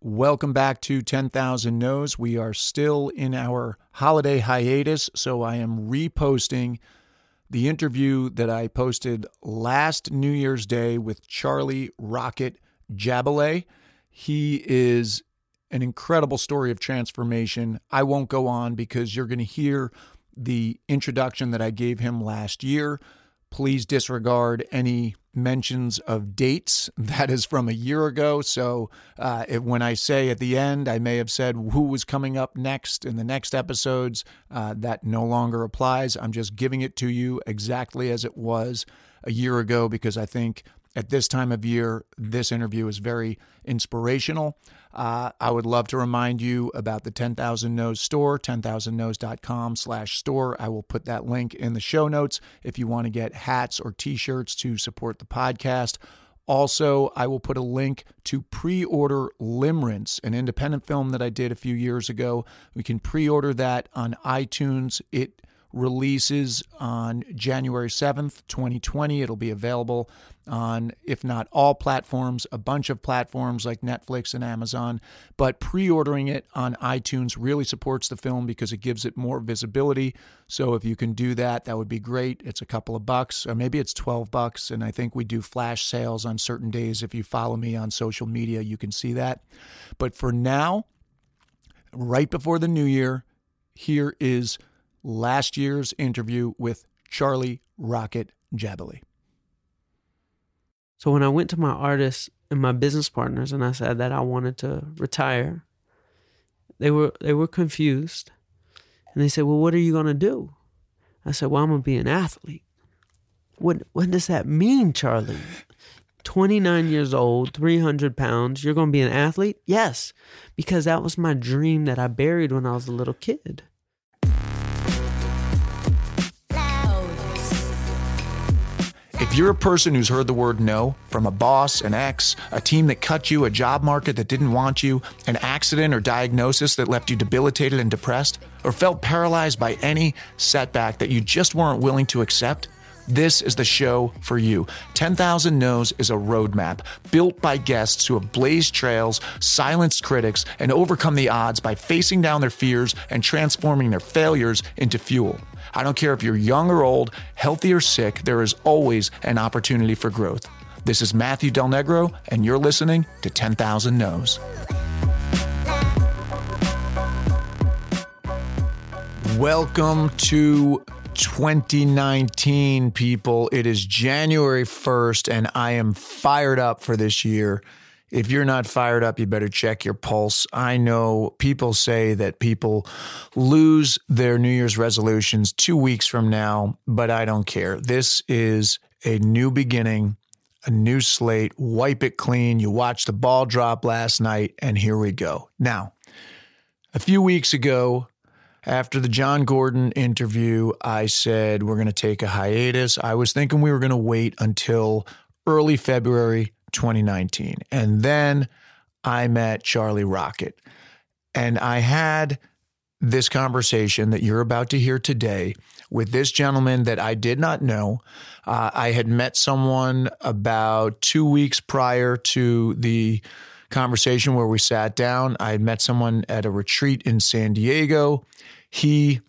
Welcome back to 10,000 No's. We are still in our holiday hiatus, so I am reposting the interview that I posted last New Year's Day with Charlie Rocket Jabaley. He is an incredible story of transformation. I won't go on because you're going to hear the introduction that I gave him last year. Please disregard any mentions of dates. That is from a year ago. So uh, when I say at the end, I may have said who was coming up next in the next episodes. Uh, that no longer applies. I'm just giving it to you exactly as it was a year ago because I think at this time of year, this interview is very inspirational. Uh, I would love to remind you about the 10,000 No's store, 10,000nos.com slash store. I will put that link in the show notes if you want to get hats or t-shirts to support the podcast. Also, I will put a link to pre order Limerence, an independent film that I did a few years ago. We can pre order that on iTunes. It releases on January 7th, 2020. It'll be available on, if not all platforms, a bunch of platforms like Netflix and Amazon. But pre ordering it on iTunes really supports the film because it gives it more visibility. So if you can do that, that would be great. It's a couple of bucks, or maybe it's 12 bucks. And I think we do flash sales on certain days. If you follow me on social media, you can see that. But for now, right before the new year, here is last year's interview with Charlie Rocket Jabaley. So when I went to my artists and my business partners and I said that I wanted to retire, they were they were confused. And they said, "Well, what are you going to do?" I said, "Well, I'm going to be an athlete." What what does that mean, Charlie? 29 years old, 300 pounds, you're going to be an athlete? Yes, because that was my dream that I buried when I was a little kid. You're a person who's heard the word no from a boss, an ex, a team that cut you, a job market that didn't want you, an accident or diagnosis that left you debilitated and depressed, or felt paralyzed by any setback that you just weren't willing to accept, this is the show for you. 10,000 No's is a roadmap built by guests who have blazed trails, silenced critics, and overcome the odds by facing down their fears and transforming their failures into fuel. I don't care if you're young or old, healthy or sick, there is always an opportunity for growth. This is Matthew Del Negro, and you're listening to 10,000 No's. Welcome to 2019, people. It is January 1st, and I am fired up for this year. If you're not fired up, you better check your pulse. I know people say that people lose their New Year's resolutions two weeks from now, but I don't care. This is a new beginning, a new slate. Wipe it clean. You watched the ball drop last night, and here we go. Now, a few weeks ago, after the Jon Gordon interview, I said we're going to take a hiatus. I was thinking we were going to wait until early February 2019. And then I met Charlie Rocket. And I had this conversation that you're about to hear today with this gentleman that I did not know. Uh, I had met someone about two weeks prior to the conversation where we sat down. I had met someone at a retreat in San Diego. He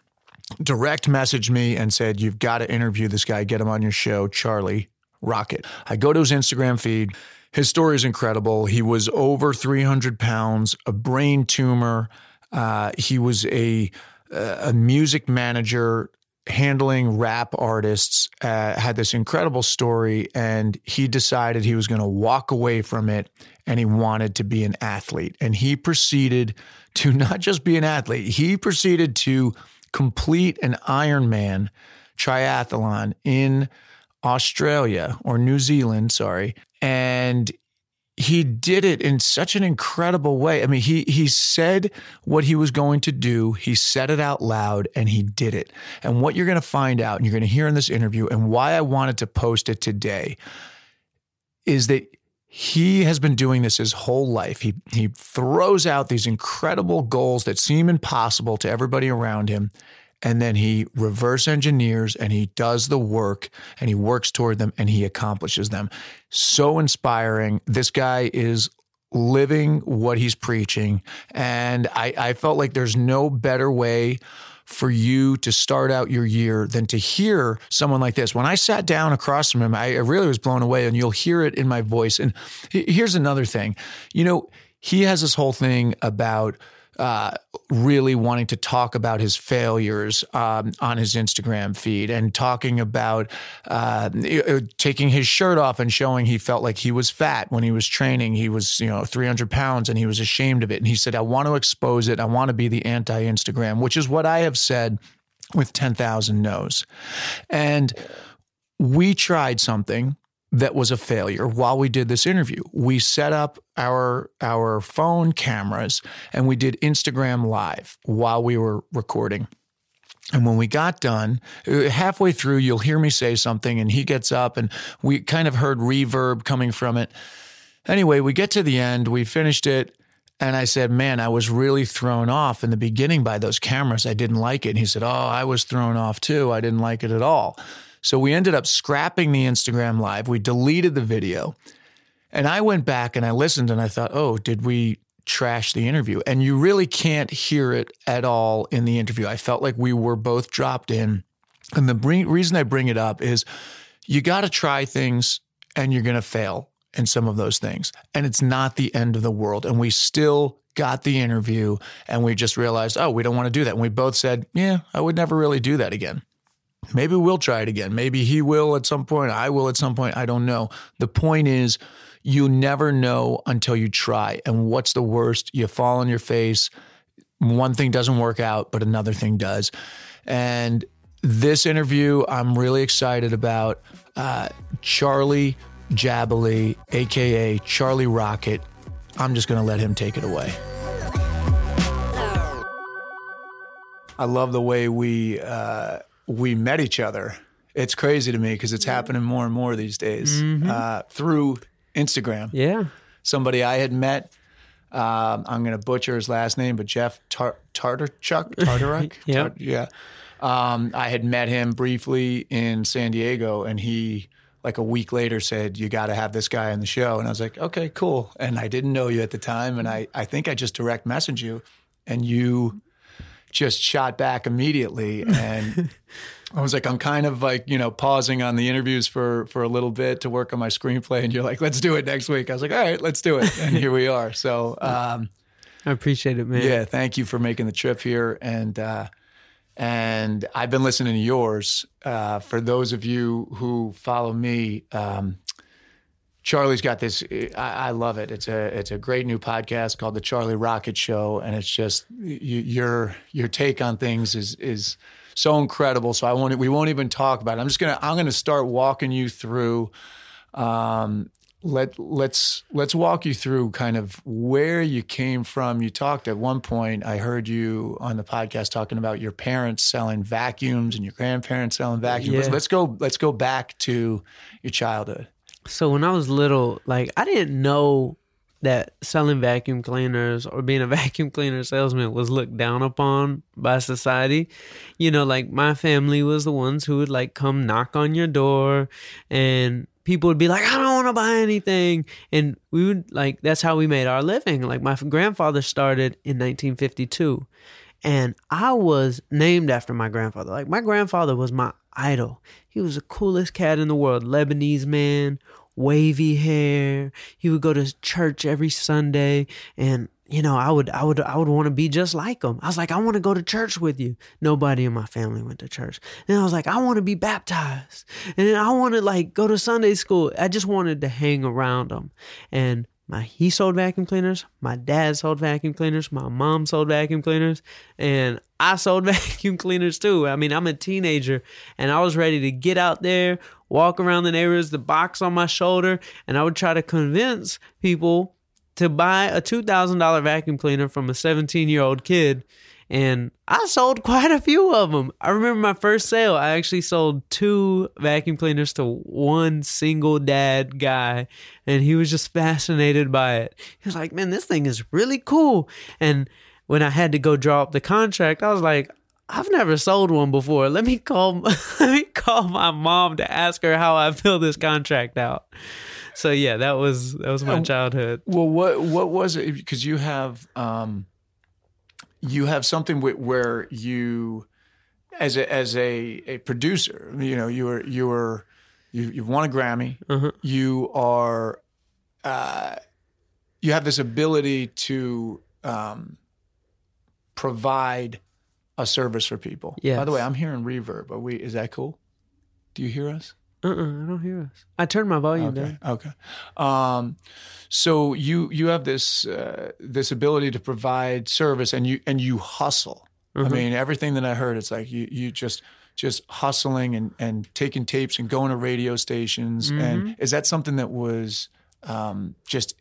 direct messaged me and said, You've got to interview this guy, get him on your show, Charlie rocket. I go to his Instagram feed. His story is incredible. He was over 300 pounds, a brain tumor. Uh, he was a a music manager handling rap artists. Uh, had this incredible story, and he decided he was going to walk away from it, and he wanted to be an athlete. And he proceeded to not just be an athlete. He proceeded to complete an Ironman triathlon in Australia or New Zealand, sorry, and he did it in such an incredible way. I mean, he he said what he was going to do. He said it out loud and he did it. And what you're going to find out and you're going to hear in this interview and why I wanted to post it today is that he has been doing this his whole life. He he throws out these incredible goals that seem impossible to everybody around him and then he reverse engineers and he does the work and he works toward them and he accomplishes them. So inspiring. This guy is living what he's preaching. And I, I felt like there's no better way for you to start out your year than to hear someone like this. When I sat down across from him, I really was blown away, and you'll hear it in my voice. And here's another thing you know, he has this whole thing about uh, really wanting to talk about his failures um, on his Instagram feed and talking about uh, uh, taking his shirt off and showing he felt like he was fat when he was training. He was, you know, 300 pounds and he was ashamed of it. And he said, I want to expose it. I want to be the anti Instagram, which is what I have said with 10,000 no's. And we tried something that was a failure while we did this interview. We set up our our phone cameras and we did Instagram live while we were recording. And when we got done, uh, halfway through, you'll hear me say something, and he gets up, and we kind of heard reverb coming from it. Anyway, we get to the end, we finished it, and I said, Man, I was really thrown off in the beginning by those cameras. I didn't like it. And he said, Oh, I was thrown off too. I didn't like it at all. So we ended up scrapping the Instagram live. We deleted the video. And I went back and I listened and I thought, oh, did we trash the interview? And you really can't hear it at all in the interview. I felt like we were both dropped in. And the reason I bring it up is you got to try things and you're going to fail in some of those things. And it's not the end of the world. And we still got the interview and we just realized, oh, we don't want to do that. And we both said, yeah, I would never really do that again. Maybe we'll try it again. Maybe he will at some point. I will at some point. I don't know. The point is, you never know until you try. And what's the worst? You fall on your face. One thing doesn't work out, but another thing does. And this interview, I'm really excited about. Uh, Charlie Jabaley, AKA Charlie Rocket. I'm just going to let him take it away. I love the way we. Uh, we met each other. It's crazy to me because it's happening more and more these days mm-hmm. uh, through Instagram. Yeah. Somebody I had met, um, I'm going to butcher his last name, but Jeff Tar- Tartarchuk? Tartaruk? yeah. Tar- yeah. Um, I had met him briefly in San Diego, and he, like a week later, said, You got to have this guy on the show. And I was like, Okay, cool. And I didn't know you at the time. And I, I think I just direct messaged you, and you just shot back immediately and I was like, I'm kind of like, you know, pausing on the interviews for for a little bit to work on my screenplay. And you're like, let's do it next week. I was like, all right, let's do it. And here we are. So um, I appreciate it, man. Yeah, thank you for making the trip here. And uh, and I've been listening to yours. Uh, for those of you who follow me, um, Charlie's got this. I, I, love it. It's a it's a great new podcast called the Charlie Rocket Show, and it's just you, your your take on things is is so incredible. So I won't we won't even talk about it. I'm just gonna I'm gonna start walking you through. Um, let let's let's walk you through kind of where you came from. You talked at one point. I heard you on the podcast talking about your parents selling vacuums and your grandparents selling vacuums. Yeah. Let's go. Let's go back to your childhood. So when I was little, like I didn't know that selling vacuum cleaners or being a vacuum cleaner salesman was looked down upon by society. You know, like my family was the ones who would like come knock on your door and people would be like, I don't want to buy anything. And we would like, that's how we made our living. Like my grandfather started in 1952 and I was named after my grandfather. Like my grandfather was my idol. He was the coolest cat in the world, Lebanese man, wavy hair. He would go to church every Sunday and you know, I would I would I would want to be just like him. I was like, I want to go to church with you. Nobody in my family went to church. And I was like, I want to be baptized. And I want to like go to Sunday school. I just wanted to hang around him. And my he sold vacuum cleaners, my dad sold vacuum cleaners, my mom sold vacuum cleaners, and I sold vacuum cleaners too. I mean, I'm a teenager and I was ready to get out there, walk around the neighborhoods, the box on my shoulder, and I would try to convince people to buy a $2,000 vacuum cleaner from a 17 year old kid and I sold quite a few of them. I remember my first sale, I actually sold two vacuum cleaners to one single dad guy, and he was just fascinated by it. He was like, Man, this thing is really cool. And when I had to go draw up the contract, I was like, I've never sold one before. Let me call let me call my mom to ask her how I fill this contract out. So yeah, that was that was my childhood. Well, what what was it? Because you have um, you have something where you, as a as a, a producer, you know, you were you were you you've won a Grammy. Uh-huh. You are, uh, you have this ability to um, provide a service for people. Yeah. By the way, I'm hearing reverb. Are we? Is that cool? Do you hear us? Uh-uh, I don't hear us. I turned my volume Okay. down. Okay. Um, so you you have this uh, this ability to provide service, and you and you hustle. I Mhm. mean, everything that I heard, it's like you you just just hustling and and taking tapes and going to radio stations. And is that something that was um, just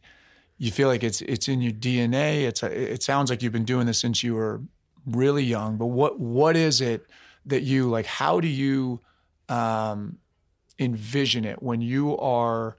you feel like it's it's in your DNA? It's it sounds like you've been doing this since you were really young. But what what is it that you like? How do you um, envision it when you are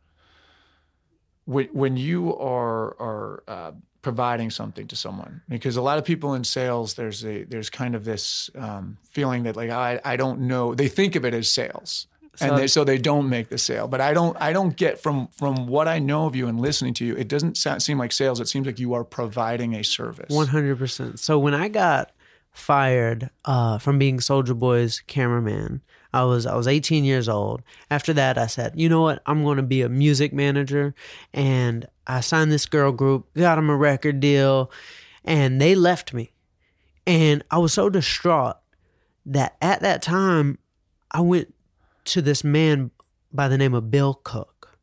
when, when you are are uh, providing something to someone. Because a lot of people in sales there's a there's kind of this um, feeling that like I I don't know. They think of it as sales. And So- they, so they don't make the sale. But I don't I don't get from from what I know of you and listening to you it doesn't sound, seem like sales. It seems like you are providing a service. One hundred percent. So when I got fired uh, from being Soulja Boy's cameraman, I was I was eighteen years old. After that, I said, you know what, I'm going to be a music manager, and I signed this girl group, got them a record deal, and they left me, and I was so distraught that at that time, I went to this man by the name of Bill Cook.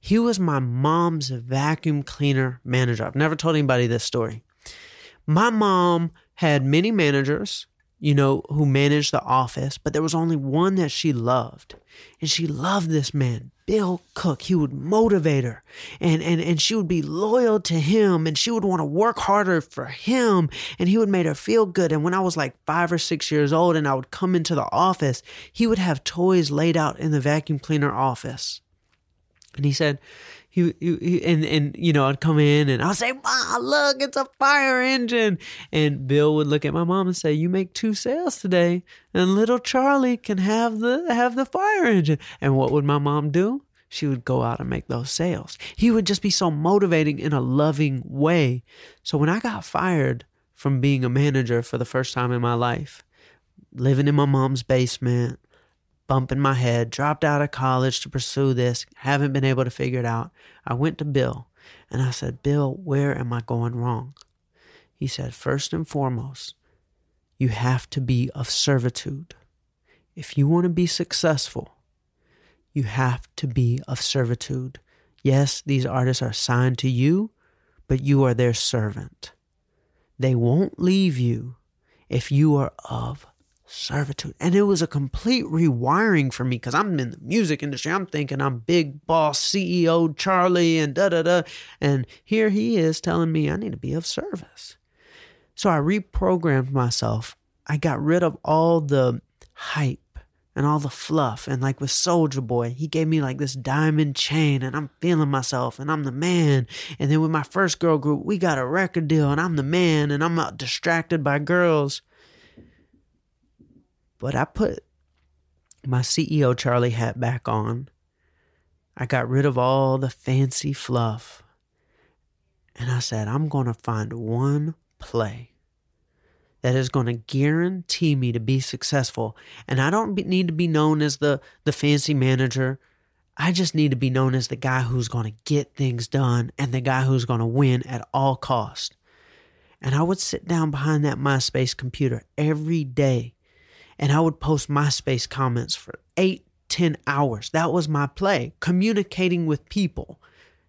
He was my mom's vacuum cleaner manager. I've never told anybody this story my mom had many managers, you know, who managed the office, but there was only one that she loved. And she loved this man, Bill Cook. He would motivate her and, and, and she would be loyal to him and she would want to work harder for him and he would make her feel good. And when I was like five or six years old and I would come into the office, he would have toys laid out in the vacuum cleaner office. And he said, he, he, and and you know I'd come in and I'd say, "Mom, look, it's a fire engine." And Bill would look at my mom and say, "You make two sales today, and little Charlie can have the have the fire engine." And what would my mom do? She would go out and make those sales. He would just be so motivating in a loving way. So when I got fired from being a manager for the first time in my life, living in my mom's basement, bumping my head, dropped out of college to pursue this, haven't been able to figure it out. I went to Bill and I said, Bill, where am I going wrong? He said, First and foremost, you have to be of servitude. If you want to be successful, you have to be of servitude. Yes, these artists are signed to you, but you are their servant. They won't leave you if you are of servitude. And it was a complete rewiring for me because I'm in the music industry. I'm thinking I'm big boss CEO Charlie and da da da. And here he is telling me I need to be of service. So I reprogrammed myself. I got rid of all the hype and all the fluff. And like with Soulja Boy, he gave me like this diamond chain and I'm feeling myself and I'm the man. And then with my first girl group, we got a record deal and I'm the man and I'm not distracted by girls. But I put my CEO Charlie hat back on. I got rid of all the fancy fluff. And I said, I'm going to find one play that is going to guarantee me to be successful. And I don't need to be known as the, the fancy manager. I just need to be known as the guy who's going to get things done and the guy who's going to win at all cost. And I would sit down behind that MySpace computer every day and I would post MySpace comments for eight, ten hours. That was my play, communicating with people.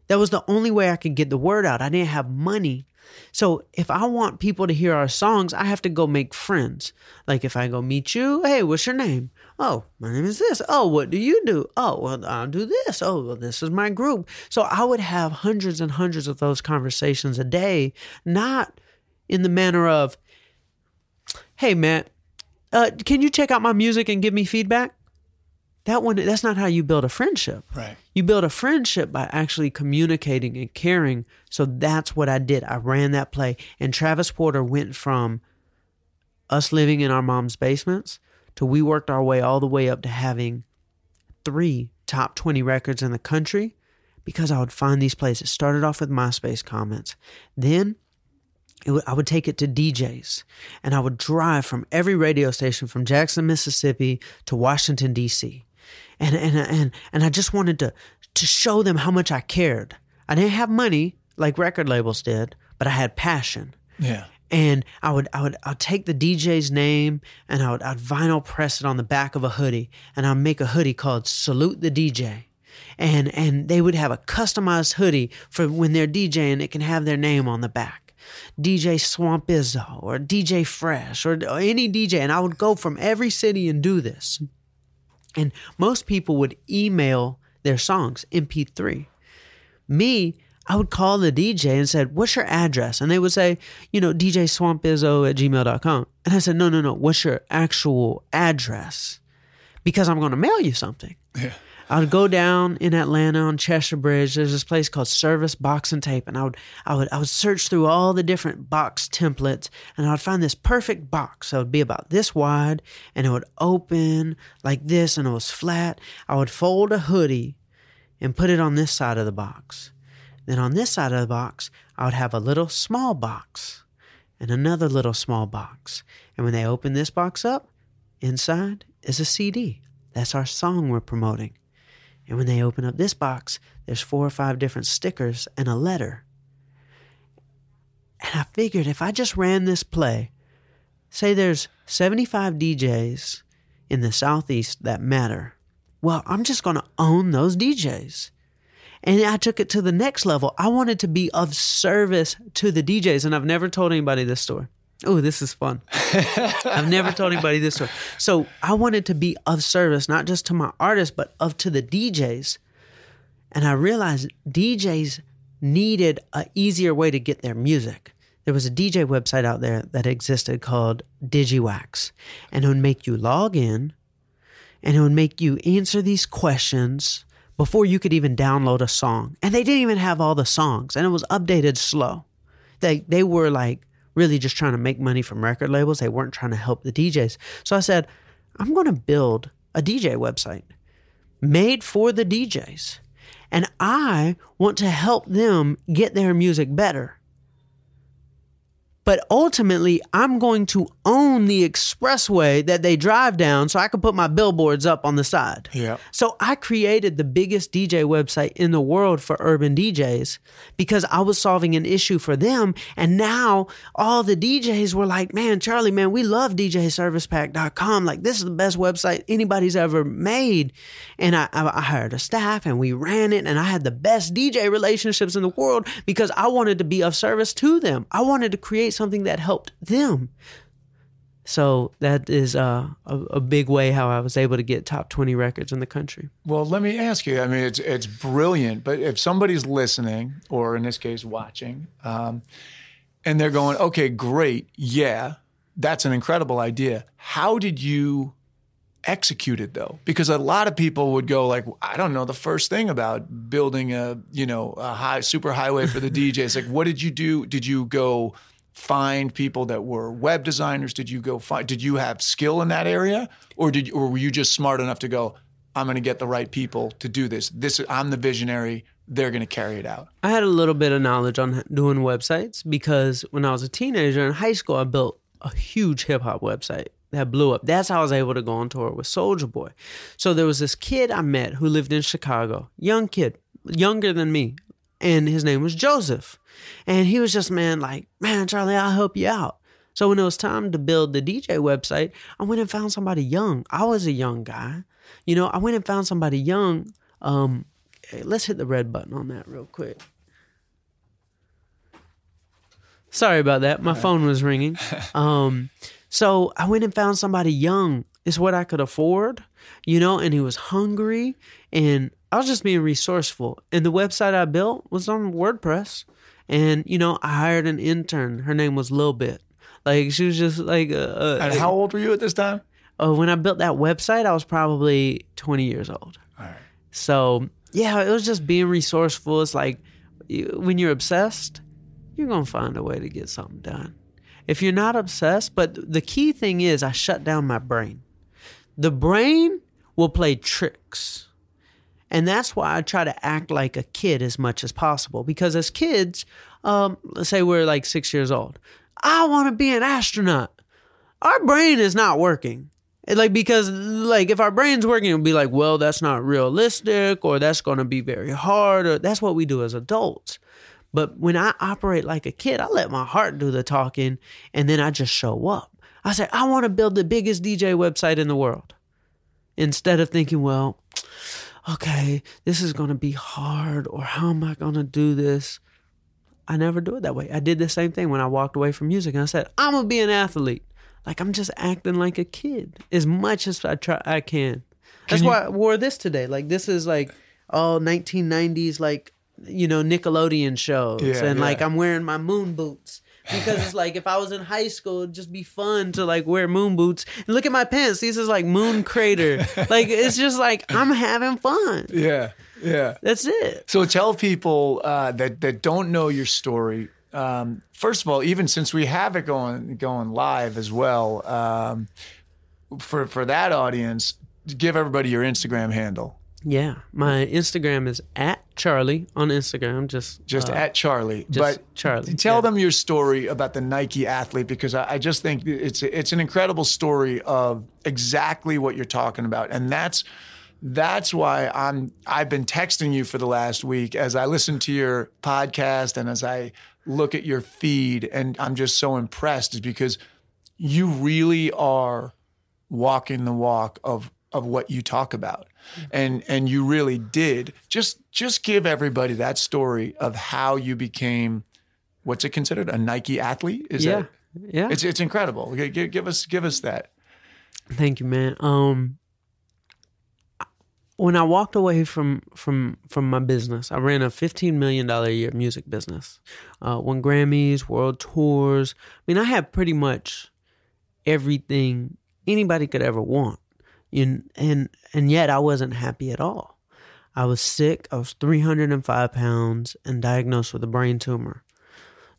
That was the only way I could get the word out. I didn't have money. So if I want people to hear our songs, I have to go make friends. Like if I go meet you, hey, what's your name? Oh, my name is this. Oh, what do you do? Oh, well, I'll do this. Oh, well, this is my group. So I would have hundreds and hundreds of those conversations a day, not in the manner of, hey, Matt, uh, can you check out my music and give me feedback? That one, that's not how you build a friendship. right You build a friendship by actually communicating and caring. So that's what I did. I ran that play. And Travis Porter went from us living in our mom's basements to we worked our way all the way up to having three top 20 records in the country because I would find these places. Started off with MySpace comments. Then it I would take it to DJs and I would drive from every radio station from Jackson, Mississippi to Washington, D.C. And, and, and, and I just wanted to, to show them how much I cared. I didn't have money like record labels did, but I had passion. Yeah. And I would I would I'd take the DJ's name and I would I'd vinyl press it on the back of a hoodie and I'd make a hoodie called Salute the DJ. And and they would have a customized hoodie for when they're DJing, it can have their name on the back. DJ Swamp Izzo or DJ Fresh or, or any DJ. And I would go from every city and do this. And most people would email their songs, MP3. Me, I would call the DJ and said, What's your address? And they would say, you know, DJ Swampizzo at gmail.com. And I said, No, no, no. What's your actual address? Because I'm going to mail you something. Yeah. I would go down in Atlanta on Cheshire Bridge. There's this place called Service Box and Tape, and I would I would I would search through all the different box templates, and I would find this perfect box. It would be about this wide, and it would open like this, and it was flat. I would fold a hoodie and put it on this side of the box. Then on this side of the box, I would have a little small box and another little small box. And when they open this box up, inside is a CD. That's our song we're promoting. And when they open up this box, there's four or five different stickers and a letter. And I figured if I just ran this play, say there's 75 DJs in the Southeast that matter, well, I'm just going to own those DJs. And I took it to the next level. I wanted to be of service to the DJs, and I've never told anybody this story. Oh, this is fun. I've never told anybody this story. So I wanted to be of service, not just to my artists, but of to the DJs. And I realized DJs needed an easier way to get their music. There was a DJ website out there that existed called Digiwaxx, and it would make you log in, and it would make you answer these questions before you could even download a song. And they didn't even have all the songs, and it was updated slow. They they were like really just trying to make money from record labels. They weren't trying to help the DJs. So I said, I'm going to build a DJ website made for the DJs. And I want to help them get their music better. But ultimately, I'm going to own the expressway that they drive down so I can put my billboards up on the side. Yeah. So I created the biggest DJ website in the world for urban DJs because I was solving an issue for them. And now all the DJs were like, man, Charlie, man, we love DJServicePack.com. Like, this is the best website anybody's ever made. And I, I hired a staff and we ran it. And I had the best DJ relationships in the world because I wanted to be of service to them. I wanted to create something that helped them. So that is uh, a, a big way how I was able to get top 20 records in the country. Well, let me ask you. I mean, it's it's brilliant. But if somebody's listening, or in this case, watching, um, and they're going, "Okay, great, yeah, that's an incredible idea." How did you execute it though? Because a lot of people would go like, "I don't know the first thing about building a you know a high super highway for the DJs." Like, what did you do? Did you go? Find people that were web designers? Did you go find? Did you have skill in that area, or did or were you just smart enough to go? I'm going to get the right people to do this. This I'm the visionary. They're going to carry it out. I had a little bit of knowledge on doing websites because when I was a teenager in high school, I built a huge hip hop website that blew up. That's how I was able to go on tour with Soulja Boy. So there was this kid I met who lived in Chicago, young kid, younger than me, and his name was Joseph. And he was just, man, like, man, Charlie, I'll help you out. So when it was time to build the DJ website, I went and found somebody young. I was a young guy. You know, I went and found somebody young. Um, let's hit the red button on that real quick. Sorry about that. My phone was ringing. Um, so I went and found somebody young. It's what I could afford, you know, and he was hungry and I was just being resourceful. And the website I built was on WordPress. And, you know, I hired an intern. Her name was Lil Bit. Like, she was just like. Uh, and how old were you at this time? Uh, when I built that website, I was probably 20 years old. All right. So, yeah, it was just being resourceful. It's like when you're obsessed, you're going to find a way to get something done. If you're not obsessed, but the key thing is, I shut down my brain. The brain will play tricks And that's why I try to act like a kid as much as possible. Because as kids, um, let's say we're like six years old, I want to be an astronaut. Our brain is not working. Like because like if our brain's working, it'll be like, well, that's not realistic, or that's going to be very hard, or that's what we do as adults. But when I operate like a kid, I let my heart do the talking, and then I just show up. I say, I want to build the biggest DJ website in the world, instead of thinking, well, okay, this is going to be hard, or how am I going to do this? I never do it that way. I did the same thing when I walked away from music, and I said, I'm gonna be an athlete. Like I'm just acting like a kid as much as I try I can. That's you- why I wore this today. Like this is like all 1990s like you know Nickelodeon shows Yeah, and like. I'm wearing my moon boots because it's like if I was in high school it'd just be fun to like wear moon boots. And look at my pants. These is like moon crater. like it's just like I'm having fun. Yeah, yeah. That's it. So tell people uh, that that don't know your story. Um, first of all, even since we have it going going live as well, um, for for that audience, give everybody your Instagram handle. Yeah. My Instagram is at Charlie on Instagram. Just Just uh, at Charlie, just but Charlie. tell yeah. them your story about the Nike athlete because I, I just think it's it's an incredible story of exactly what you're talking about, and that's that's why I'm I've been texting you for the last week as I listen to your podcast and as I look at your feed, and I'm just so impressed is because you really are walking the walk of of what you talk about and and you really did just just give everybody that story of how you became what's it considered a Nike athlete is Yeah. that Yeah. it's it's incredible give, give us give us that Thank you, man. Um, when I walked away from from from my business, I ran a fifteen million dollar a year music business. Uh, won Grammys, world tours. I mean, I had pretty much everything anybody could ever want. And and and yet I wasn't happy at all. I was sick. I was three hundred and five pounds and diagnosed with a brain tumor.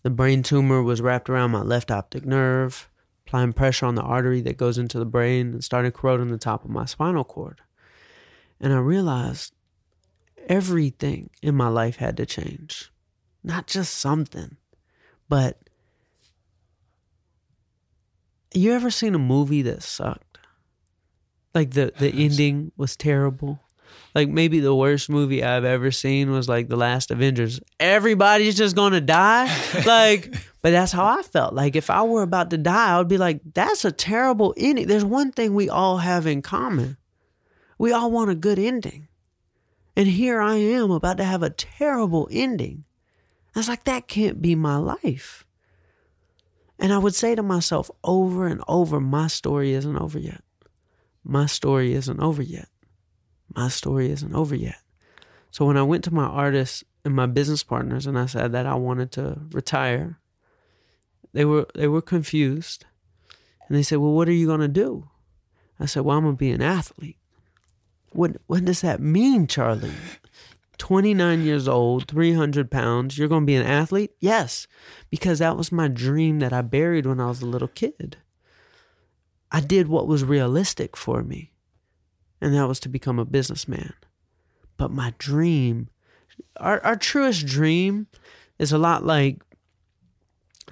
The brain tumor was wrapped around my left optic nerve, applying pressure on the artery that goes into the brain and started corroding the top of my spinal cord. And I realized everything in my life had to change. Not just something, but you ever seen a movie that sucked? Like the, the ending was terrible. Like maybe the worst movie I've ever seen was like The Last Avengers. Everybody's just gonna die. Like, but that's how I felt. Like if I were about to die, I would be like, that's a terrible ending. There's one thing we all have in common. We all want a good ending. And here I am about to have a terrible ending. I was like, that can't be my life. And I would say to myself over and over, my story isn't over yet. My story isn't over yet. My story isn't over yet. So when I went to my artists and my business partners and I said that I wanted to retire, they were they were confused. And they said, "Well, what are you going to do?" I said, "Well, I'm going to be an athlete." What what does that mean, Charlie? 29 years old, 300 pounds, you're going to be an athlete? Yes, because that was my dream that I buried when I was a little kid. I did what was realistic for me, and that was to become a businessman. But my dream, our, our truest dream, is a lot like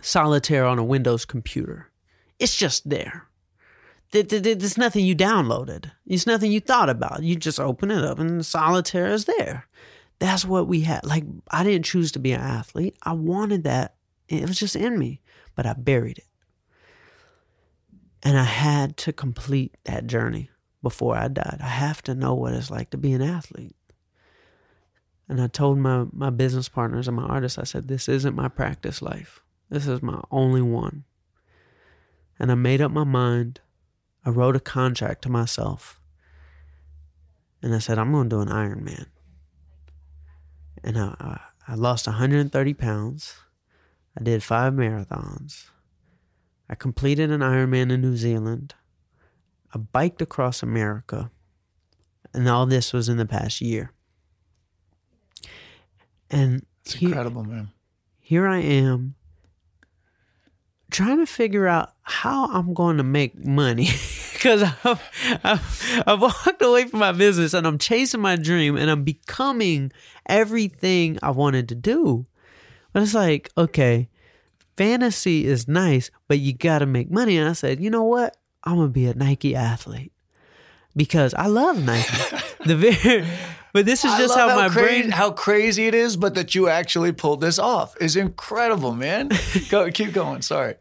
solitaire on a Windows computer. It's just there. Th- th- th- There's nothing you downloaded. It's nothing you thought about. You just open it up and solitaire is there. That's what we had. Like, I didn't choose to be an athlete. I wanted that. It was just in me, but I buried it. And I had to complete that journey before I died. I have to know what it's like to be an athlete. And I told my, my business partners and my artists, I said, this isn't my practice life. This is my only one. And I made up my mind. I wrote a contract to myself. And I said, I'm going to do an Ironman. And I, I, I lost 130 pounds. I did five marathons. I completed an Ironman in New Zealand. I biked across America. And all this was in the past year. And it's he- incredible man here I am trying to figure out how I'm going to make money because I've, I've, I've walked away from my business and I'm chasing my dream and I'm becoming everything I wanted to do. But it's like, okay, fantasy is nice, but you got to make money. And I said, you know what? I'm gonna be a Nike athlete because I love Nike. the very, but this is just love how, my crazy, brain. how crazy it is, but that you actually pulled this off is incredible, man. Go, keep going. Sorry.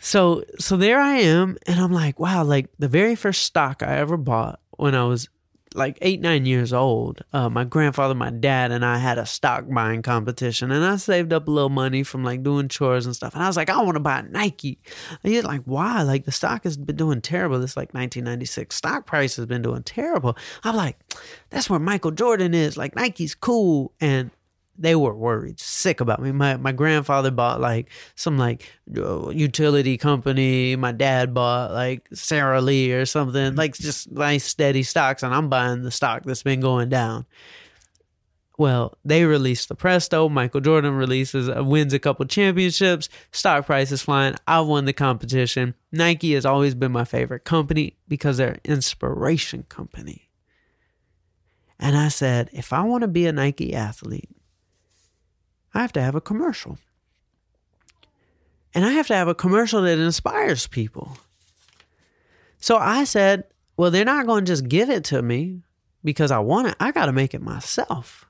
So so there I am, and I'm like, wow, like the very first stock I ever bought when I was like eight nine years old. Uh, my grandfather, my dad, and I had a stock buying competition, and I saved up a little money from like doing chores and stuff. And I was like, I want to buy Nike. And he's like, why? Like the stock has been doing terrible. This like 1996 stock price has been doing terrible. I'm like, that's where Michael Jordan is. Like Nike's cool, and they were worried, sick about me. My my grandfather bought like some like uh, utility company. My dad bought like Sara Lee or something, like just nice steady stocks, and I'm buying the stock that's been going down. Well, they released the Presto. Michael Jordan releases uh, wins a couple championships. Stock price is flying. I won the competition. Nike has always been my favorite company because they're an inspiration company. And I said, if I want to be a Nike athlete, I have to have a commercial. And I have to have a commercial that inspires people. So I said, well, they're not going to just give it to me because I want it. I got to make it myself.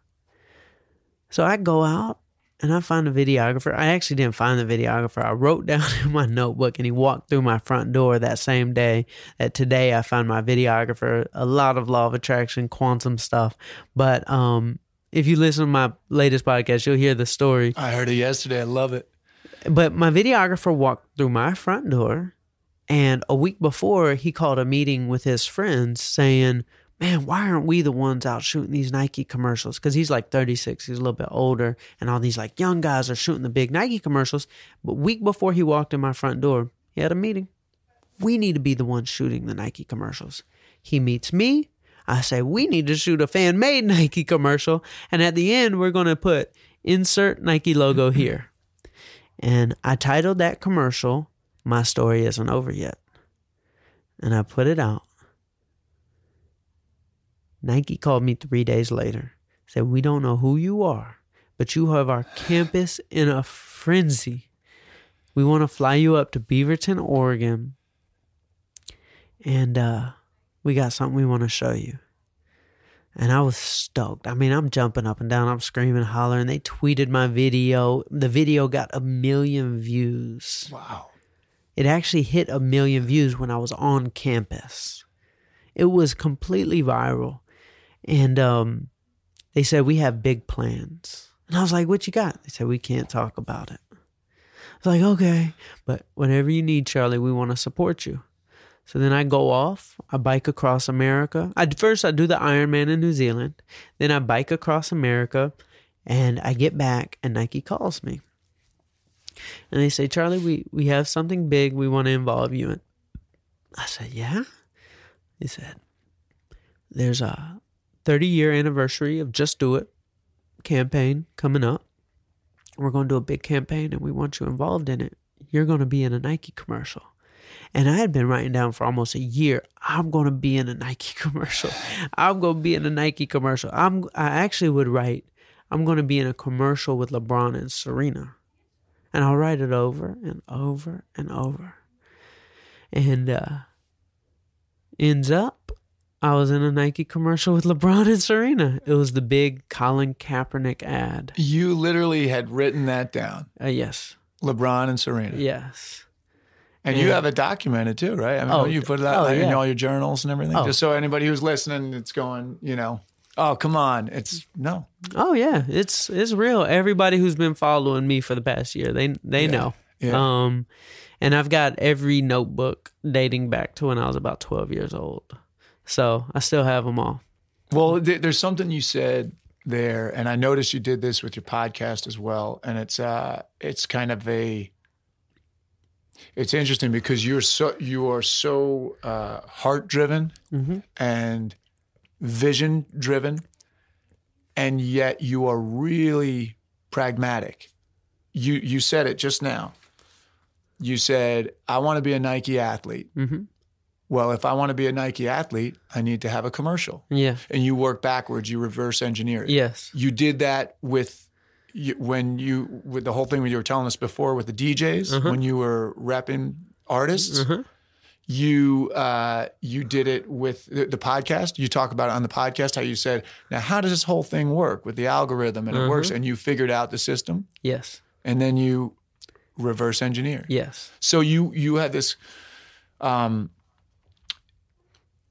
So I go out and I find a videographer. I actually didn't find the videographer. I wrote down in my notebook and he walked through my front door that same day. That today I found my videographer. A lot of law of attraction, quantum stuff. But um, if you listen to my latest podcast, you'll hear the story. I heard it yesterday. I love it. But my videographer walked through my front door, and a week before, he called a meeting with his friends saying, Man, why aren't we the ones out shooting these Nike commercials? Because he's like 36, he's a little bit older, and all these like young guys are shooting the big Nike commercials. But week before he walked in my front door, he had a meeting. We need to be the ones shooting the Nike commercials. He meets me. I say, we need to shoot a fan made Nike commercial. And at the end, we're going to put insert Nike logo here. And I titled that commercial, My Story Isn't Over Yet. And I put it out. Nike called me three days later, said, We don't know who you are, but you have our campus in a frenzy. We want to fly you up to Beaverton, Oregon. And uh, we got something we want to show you. And I was stoked. I mean, I'm jumping up and down, I'm screaming, hollering. They tweeted my video. The video got a million views. Wow. It actually hit a million views when I was on campus. It was completely viral. And um, they said, We have big plans. And I was like, What you got? They said, We can't talk about it. I was like, Okay, but whenever you need, Charlie, we want to support you. So then I go off, I bike across America. I first I do the Ironman in New Zealand, then I bike across America, and I get back, and Nike calls me, and they say, "Charlie, we we have something big we want to involve you in." I said, "Yeah." He said, "There's a 30 year anniversary of Just Do It campaign coming up. We're going to do a big campaign, and we want you involved in it. You're going to be in a Nike commercial." And I had been writing down for almost a year. I'm going to be in a Nike commercial. I'm going to be in a Nike commercial. I'm. I actually would write. I'm going to be in a commercial with LeBron and Serena, and I'll write it over and over and over. And uh, ends up, I was in a Nike commercial with LeBron and Serena. It was the big Colin Kaepernick ad. You literally had written that down. Uh, yes. LeBron and Serena. Yes. And you have it documented too, right? I mean, Oh, you put it oh, out like, in all your journals and everything, Oh. just so anybody who's listening, it's going, you know, oh, come on, it's no, Oh yeah, it's it's real. Everybody who's been following me for the past year, they they Yeah, know. yeah. Um, and I've got every notebook dating back to when I was about twelve years old, so I still have them all. Well, th- there's something you said there, and I noticed you did this with your podcast as well, and it's uh, it's kind of a, it's interesting because you're so you are so uh, heart driven Mm-hmm. and vision driven, and yet you are really pragmatic. You you said it just now. You said I want to be a Nike athlete. Mm-hmm. well, if I want to be a Nike athlete, I need to have a commercial. Yeah. And you work backwards, you reverse engineer it. Yes. You did that with you, when you with the whole thing when you were telling us before with the DJs Uh-huh. when you were rapping artists. Mhm. You uh, you did it with the, the podcast. You talk about it on the podcast how you said, "Now, how does this whole thing work with the algorithm?" And it works, Uh-huh. and you figured out the system, Yes. and then you reverse engineer. Yes. So you you had this um,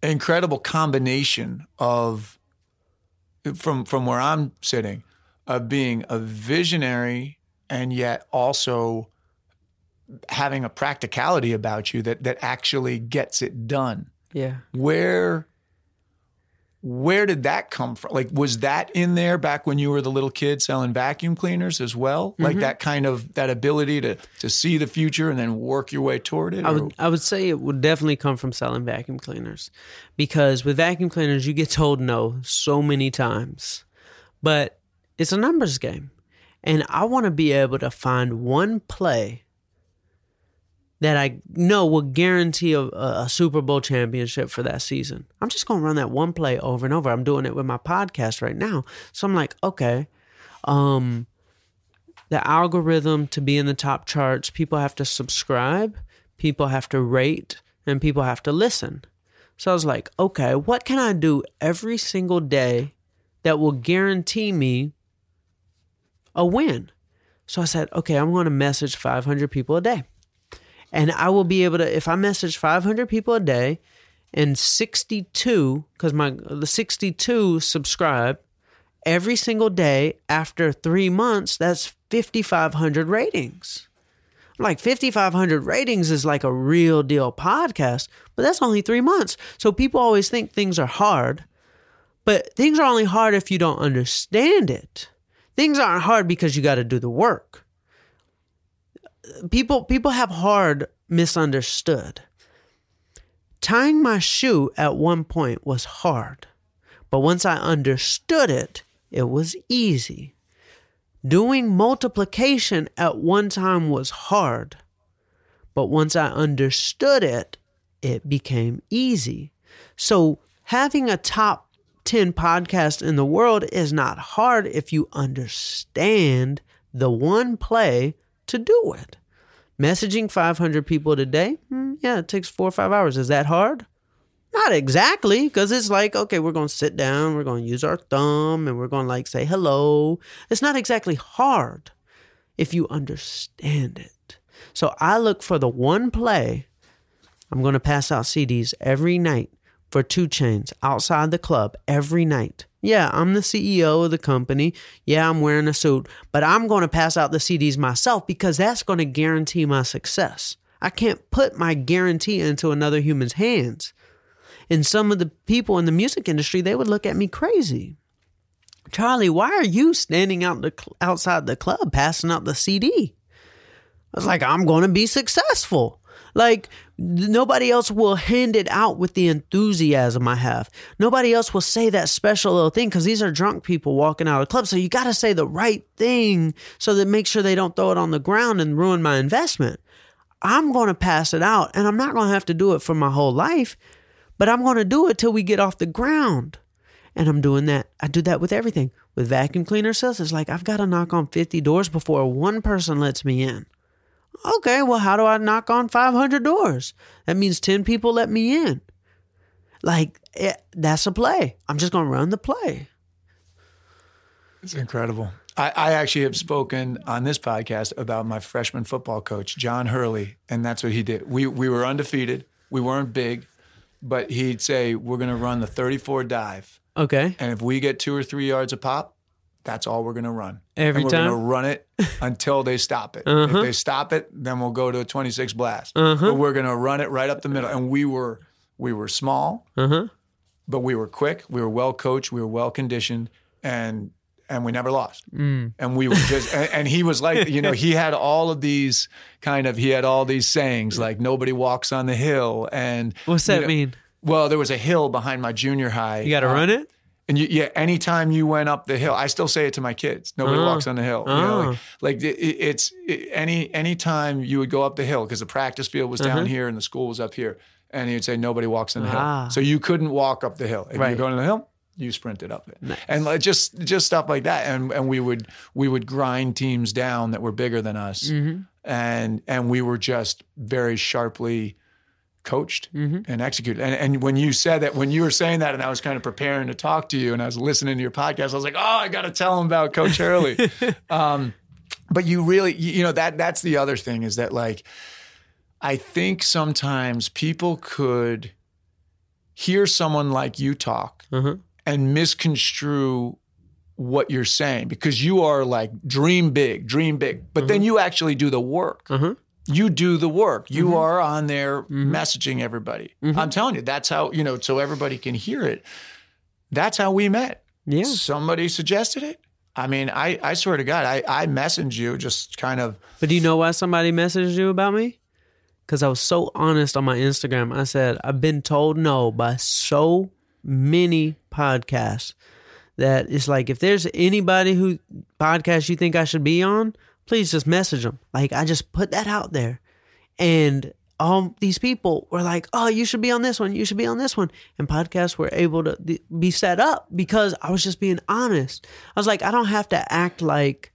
incredible combination of from from where I'm sitting of being a visionary and yet also having a practicality about you that that actually gets it done. Yeah. Where where did that come from? Like was that in there back when you were the little kid selling vacuum cleaners as well? Like mm-hmm. that kind of that ability to to see the future and then work your way toward it? I or- would I would say it would definitely come from selling vacuum cleaners, because with vacuum cleaners you get told no so many times, but it's a numbers game, and I want to be able to find one play that I know will guarantee a, a Super Bowl championship for that season. I'm just going to run that one play over and over. I'm doing it with my podcast right now, so I'm like, okay, um, the algorithm to be in the top charts, people have to subscribe, people have to rate, and people have to listen. So I was like, okay, what can I do every single day that will guarantee me a win? So I said, okay, I'm going to message 500 people a day. And I will be able to, if I message 500 people a day and 62, because my the 62 subscribe, every single day after three months, that's 5,500 ratings. Like 5,500 ratings is like a real deal podcast, but that's only three months. So people always think things are hard, but things are only hard if you don't understand it. Things aren't hard because you got to do the work. People people have hard misunderstood. Tying my shoe at one point was hard, but once I understood it, it was easy. Doing multiplication at one time was hard, but once I understood it, it became easy. So, having a top 10 podcast in the world is not hard if you understand the one play to do it. Messaging 500 people today, hmm, yeah, it takes four or five hours. Is that hard? Not exactly, because it's like, okay, we're going to sit down, we're going to use our thumb, and we're going to like say hello. It's not exactly hard if you understand it. So I look for the one play. I'm going to pass out CDs every night for 2 Chainz outside the club every night. Yeah, I'm the CEO of the company. Yeah, I'm wearing a suit, but I'm going to pass out the CDs myself because that's going to guarantee my success. I can't put my guarantee into another human's hands. And some of the people in the music industry, they would look at me crazy. Charlie, why are you standing out the outside the club passing out the CD? I was like, I'm going to be successful. Like nobody else will hand it out with the enthusiasm I have. Nobody else will say that special little thing because these are drunk people walking out of clubs. So you got to say the right thing so that make sure they don't throw it on the ground and ruin my investment. I'm going to pass it out and I'm not going to have to do it for my whole life, but I'm going to do it till we get off the ground. And I'm doing that. I do that with everything. With vacuum cleaner sales, it's like I've got to knock on 50 doors before one person lets me in. Okay, well, how do I knock on 500 doors? That means 10 people let me in. Like, it, that's a play. I'm just going to run the play. It's incredible. I, I actually have spoken on this podcast about my freshman football coach, John Hurley, and that's what he did. We we were undefeated. We weren't big, but he'd say, We're gonna run the 34 dive. Okay. And if we get two or three yards a pop, that's all we're gonna run. Every and we're time? gonna run it until they stop it. Uh-huh. If they stop it, then we'll go to a 26 blast. Uh-huh. But we're gonna run it right up the middle. And we were we were small, Uh huh. but we were quick. We were well coached. We were well conditioned, and and we never lost. Mm. And we were just, and, and he was like, you know, he had all of these kind of, he had all these sayings like nobody walks on the hill, and What's you that know, mean? Well, there was a hill behind my junior high. You got to uh, run it? And you, yeah, anytime you went up the hill, I still say it to my kids. Nobody Oh. walks on the hill. You know, Oh. like, like it, it- it's it, any anytime you would go up the hill because the practice field was down Uh-huh. here and the school was up here, and he'd say nobody walks on the Ah. hill, so you couldn't walk up the hill. If Right. you're going to the hill, you sprinted up it, Nice. and like just just stuff like that. And and we would we would grind teams down that were bigger than us, Mm-hmm. and and we were just very sharply coached Mm-hmm. and executed. And, and when you said that, when you were saying that, and I was kind of preparing to talk to you, and I was listening to your podcast, I was like, oh, I got to tell him about Coach Hurley. um, but you really, you know, that that's the other thing is that like, I think sometimes people could hear someone like you talk Uh-huh. and misconstrue what you're saying because you are like dream big, dream big, but then you actually do the work Uh-huh. You do the work. You Mm-hmm. are on there messaging everybody. I'm telling you, that's how, you know, so everybody can hear it. That's how we met. Yeah. Somebody suggested it. I mean, I, I swear to God, I, I messaged you just kind of, But do you know why somebody messaged you about me? Because I was so honest on my Instagram. I said, I've been told no by so many podcasts that it's like, if there's anybody who podcast you think I should be on, please just message them. Like, I just put that out there. And all these people were like, oh, you should be on this one. You should be on this one. And podcasts were able to be set up because I was just being honest. I was like, I don't have to act like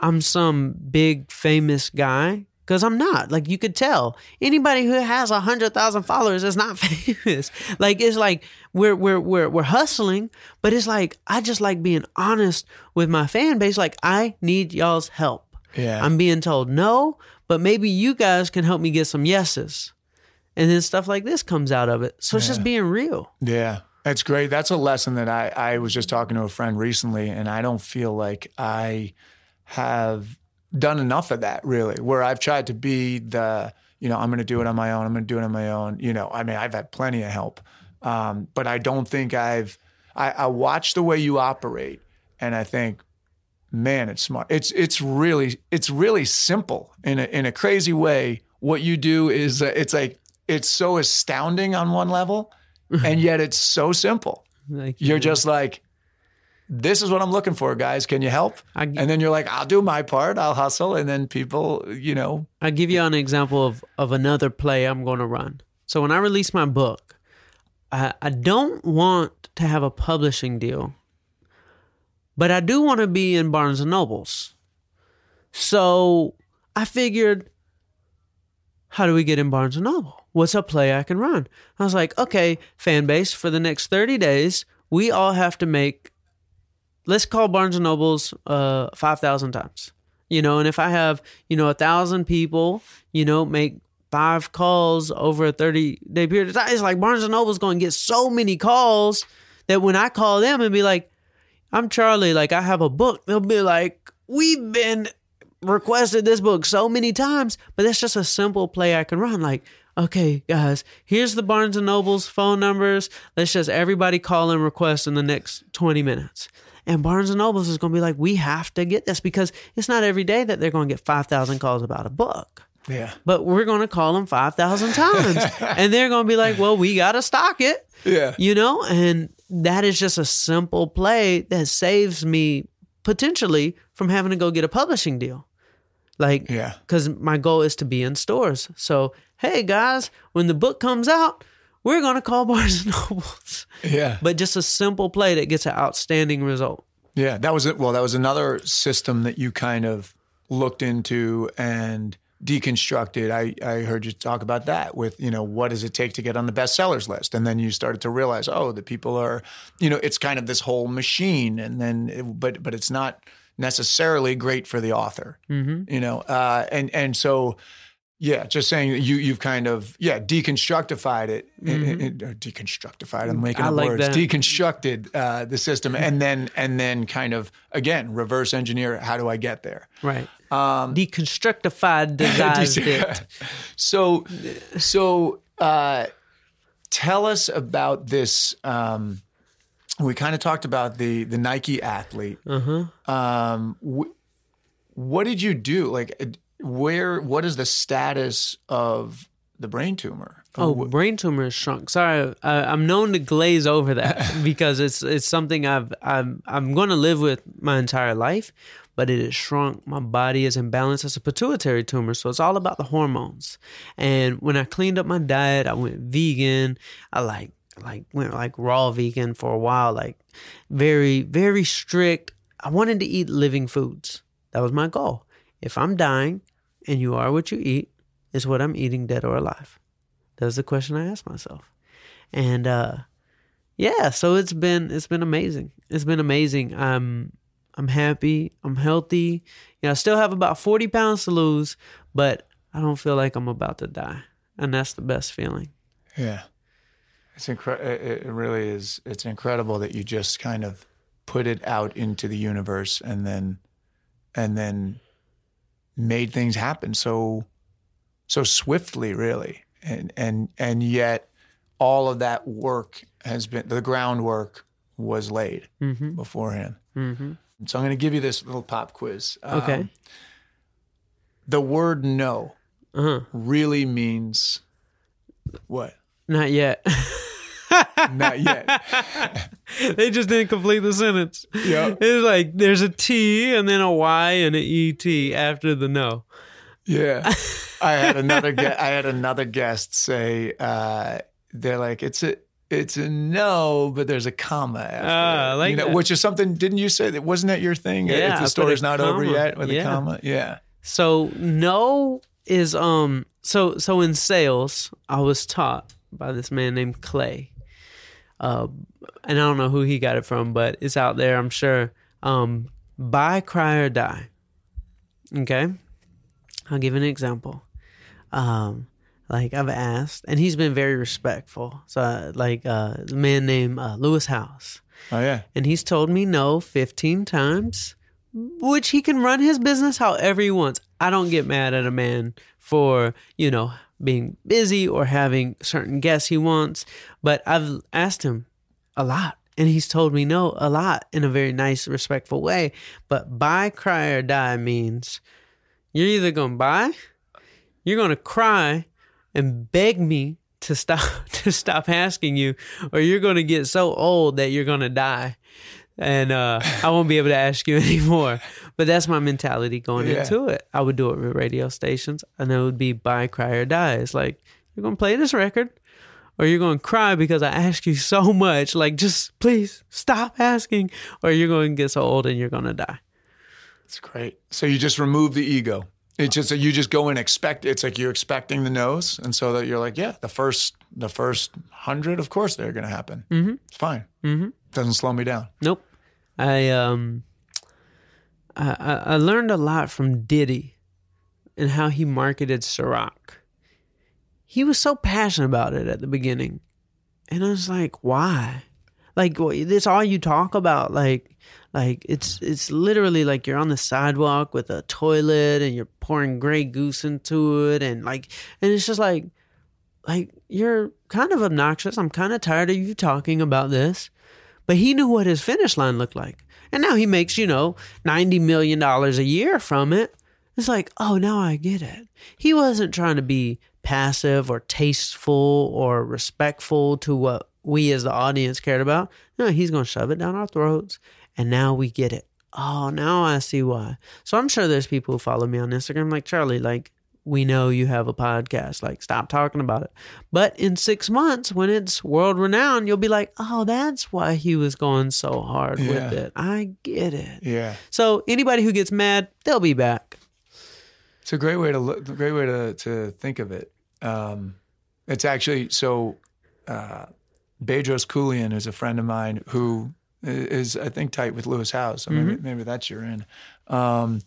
I'm some big famous guy because I'm not. Like you could tell anybody who has a hundred thousand followers is not famous. like it's like we're we're we're we're hustling, but it's like I just like being honest with my fan base. Like I need y'all's help. Yeah. I'm being told no, but maybe you guys can help me get some yeses. And then stuff like this comes out of it. So it's just being real. Yeah, that's great. That's a lesson that I, I was just talking to a friend recently, and I don't feel like I have done enough of that really, where I've tried to be the, you know, I'm going to do it on my own. I'm going to do it on my own. You know, I mean, I've had plenty of help, um, but I don't think I've, I, I watch the way you operate, and I think, man, it's smart. It's it's really it's really simple in a in a crazy way. What you do is uh, it's like it's so astounding on one level, and yet it's so simple. Like You're just like, this is what I'm looking for, guys. Can you help? I- and then you're like, I'll do my part. I'll hustle, and then people, you know, I'll give you an example of, of another play I'm going to run. So when I release my book, I, I don't want to have a publishing deal, but I do want to be in Barnes and Nobles. So I figured, how do we get in Barnes and Noble? What's a play I can run? I was like, okay, fan base, for the next 30 days, we all have to make, let's call Barnes and Nobles uh, 5,000 times. You know, and if I have, you know, a thousand people, you know, make five calls over a 30 day period of time, it's like Barnes and Noble's going to get so many calls that when I call them and be like, I'm Charlie, like I have a book, they'll be like, we've been requested this book so many times, but that's just a simple play I can run. Like, okay, guys, here's the Barnes and Noble's phone numbers. Let's just everybody call and request in the next 20 minutes. And Barnes and Nobles is going to be like, we have to get this because it's not every day that they're going to get 5,000 calls about a book. yeah, But we're going to call them 5,000 times. and they're going to be like, well, we got to stock it yeah, you know and that is just a simple play that saves me potentially from having to go get a publishing deal. Like yeah, because my goal is to be in stores. So hey guys when the book comes out we're going to call barnes and nobles. Yeah. but just a simple play that gets an outstanding result. Yeah, that was it. Well, that was another system that you kind of looked into and deconstructed. I, I heard you talk about that with, you know, what does it take to get on the bestsellers list? And then you started to realize, oh, the people are, you know, it's kind of this whole machine. And then, it, but, but it's not necessarily great for the author, mm-hmm. you know? Uh, and, and so, yeah, just saying you you've kind of yeah deconstructified it, it- it- or deconstructified. I'm making up like words. that. Deconstructed uh, the system, and then and then kind of again reverse engineer. How do I get there? right Um, deconstructified it so so uh, tell us about this. Um, we kind of talked about the the Nike athlete. uh-huh Um, wh- what did you do? Like, where? What is the status of the brain tumor. Oh, oh brain tumor shrunk. Sorry, I, I'm known to glaze over that because it's it's something I've I'm I'm going to live with my entire life, but it is shrunk. My body is imbalanced. It's a pituitary tumor, so it's all about the hormones. And when I cleaned up my diet, I went vegan. I like like went like raw vegan for a while, like very very strict. I wanted to eat living foods. That was my goal. If I'm dying, and you are what you eat, is what I'm eating, dead or alive. That was the question I asked myself, and uh, yeah, so it's been it's been amazing. It's been amazing. I'm I'm happy. I'm healthy. You know, I still have about forty pounds to lose, but I don't feel like I'm about to die, and that's the best feeling. Yeah, it's incredible. It really is. It's incredible that you just kind of put it out into the universe, and then and then made things happen so so swiftly, really and and and yet all of that work has been the groundwork was laid mm-hmm. beforehand. Mm-hmm. So I'm going to give you this little pop quiz. Okay. Um, the word "no" Uh-huh. really means what? Not yet. Not yet. they just didn't complete the sentence. Yeah. It's like there's a T and then a Y and an ET after the no. Yeah. I had another gue- I had another guest say uh, they're like it's a it's a no, but there's a comma after I like you know, that. which is something. Didn't you say that? Wasn't that your thing? Yeah, if the a story's not over yet with Yeah. a comma. Yeah. So no is um so so in sales I was taught by this man named Clay. Uh and I don't know who he got it from, but it's out there, I'm sure. Um buy, cry or die. Okay? I'll give an example. Um like I've asked and he's been very respectful. So uh, like uh a man named uh, Lewis Howes Oh yeah. and he's told me no 15 times, which he can run his business however he wants. I don't get mad at a man for, you know, being busy or having certain guests he wants, but I've asked him a lot and he's told me no a lot in a very nice, respectful way. But buy, cry, or die means you're either going to buy, you're going to cry and beg me to stop to stop asking you or you're going to get so old that you're going to die and uh, I won't be able to ask you anymore. But that's my mentality going Yeah. into it. I would do it with radio stations, and it would be buy, cry, or die. It's like you're gonna play this record, or you're gonna cry because I ask you so much. Like, just please stop asking, or you're going to get so old and you're gonna die. It's great. So you just remove the ego. It's just that you just go and expect. It's like you're expecting the no's, and so that you're like, yeah, the first the first hundred, of course, they're going to happen. Mm-hmm. It's fine. Mm-hmm. Doesn't slow me down. Nope. I um I, I I learned a lot from Diddy and how he marketed Ciroc. He was so passionate about it at the beginning. And I was like, why? Like this all you talk about like like it's it's literally like you're on the sidewalk with a toilet and you're pouring Grey Goose into it and like and it's just like like you're kind of obnoxious. I'm kind of tired of you talking about this. But he knew what his finish line looked like. And now he makes, you know, $90 million a year from it. It's like, oh, now I get it. He wasn't trying to be passive or tasteful or respectful to what we as the audience cared about. No, he's going to shove it down our throats. And now we get it. Oh, now I see why. So I'm sure there's people who follow me on Instagram like, Charlie, like, we know you have a podcast. Like, stop talking about it. But in six months, when it's world renowned, you'll be like, oh, that's why he was going so hard Yeah. with it. I get it. Yeah. So anybody who gets mad, they'll be back. It's a great way to look, a great way to to think of it. Um, it's actually so. Uh, Bedros Keuilian is a friend of mine who is, I think, tight with Lewis Howes. So maybe, maybe that's your in. Um,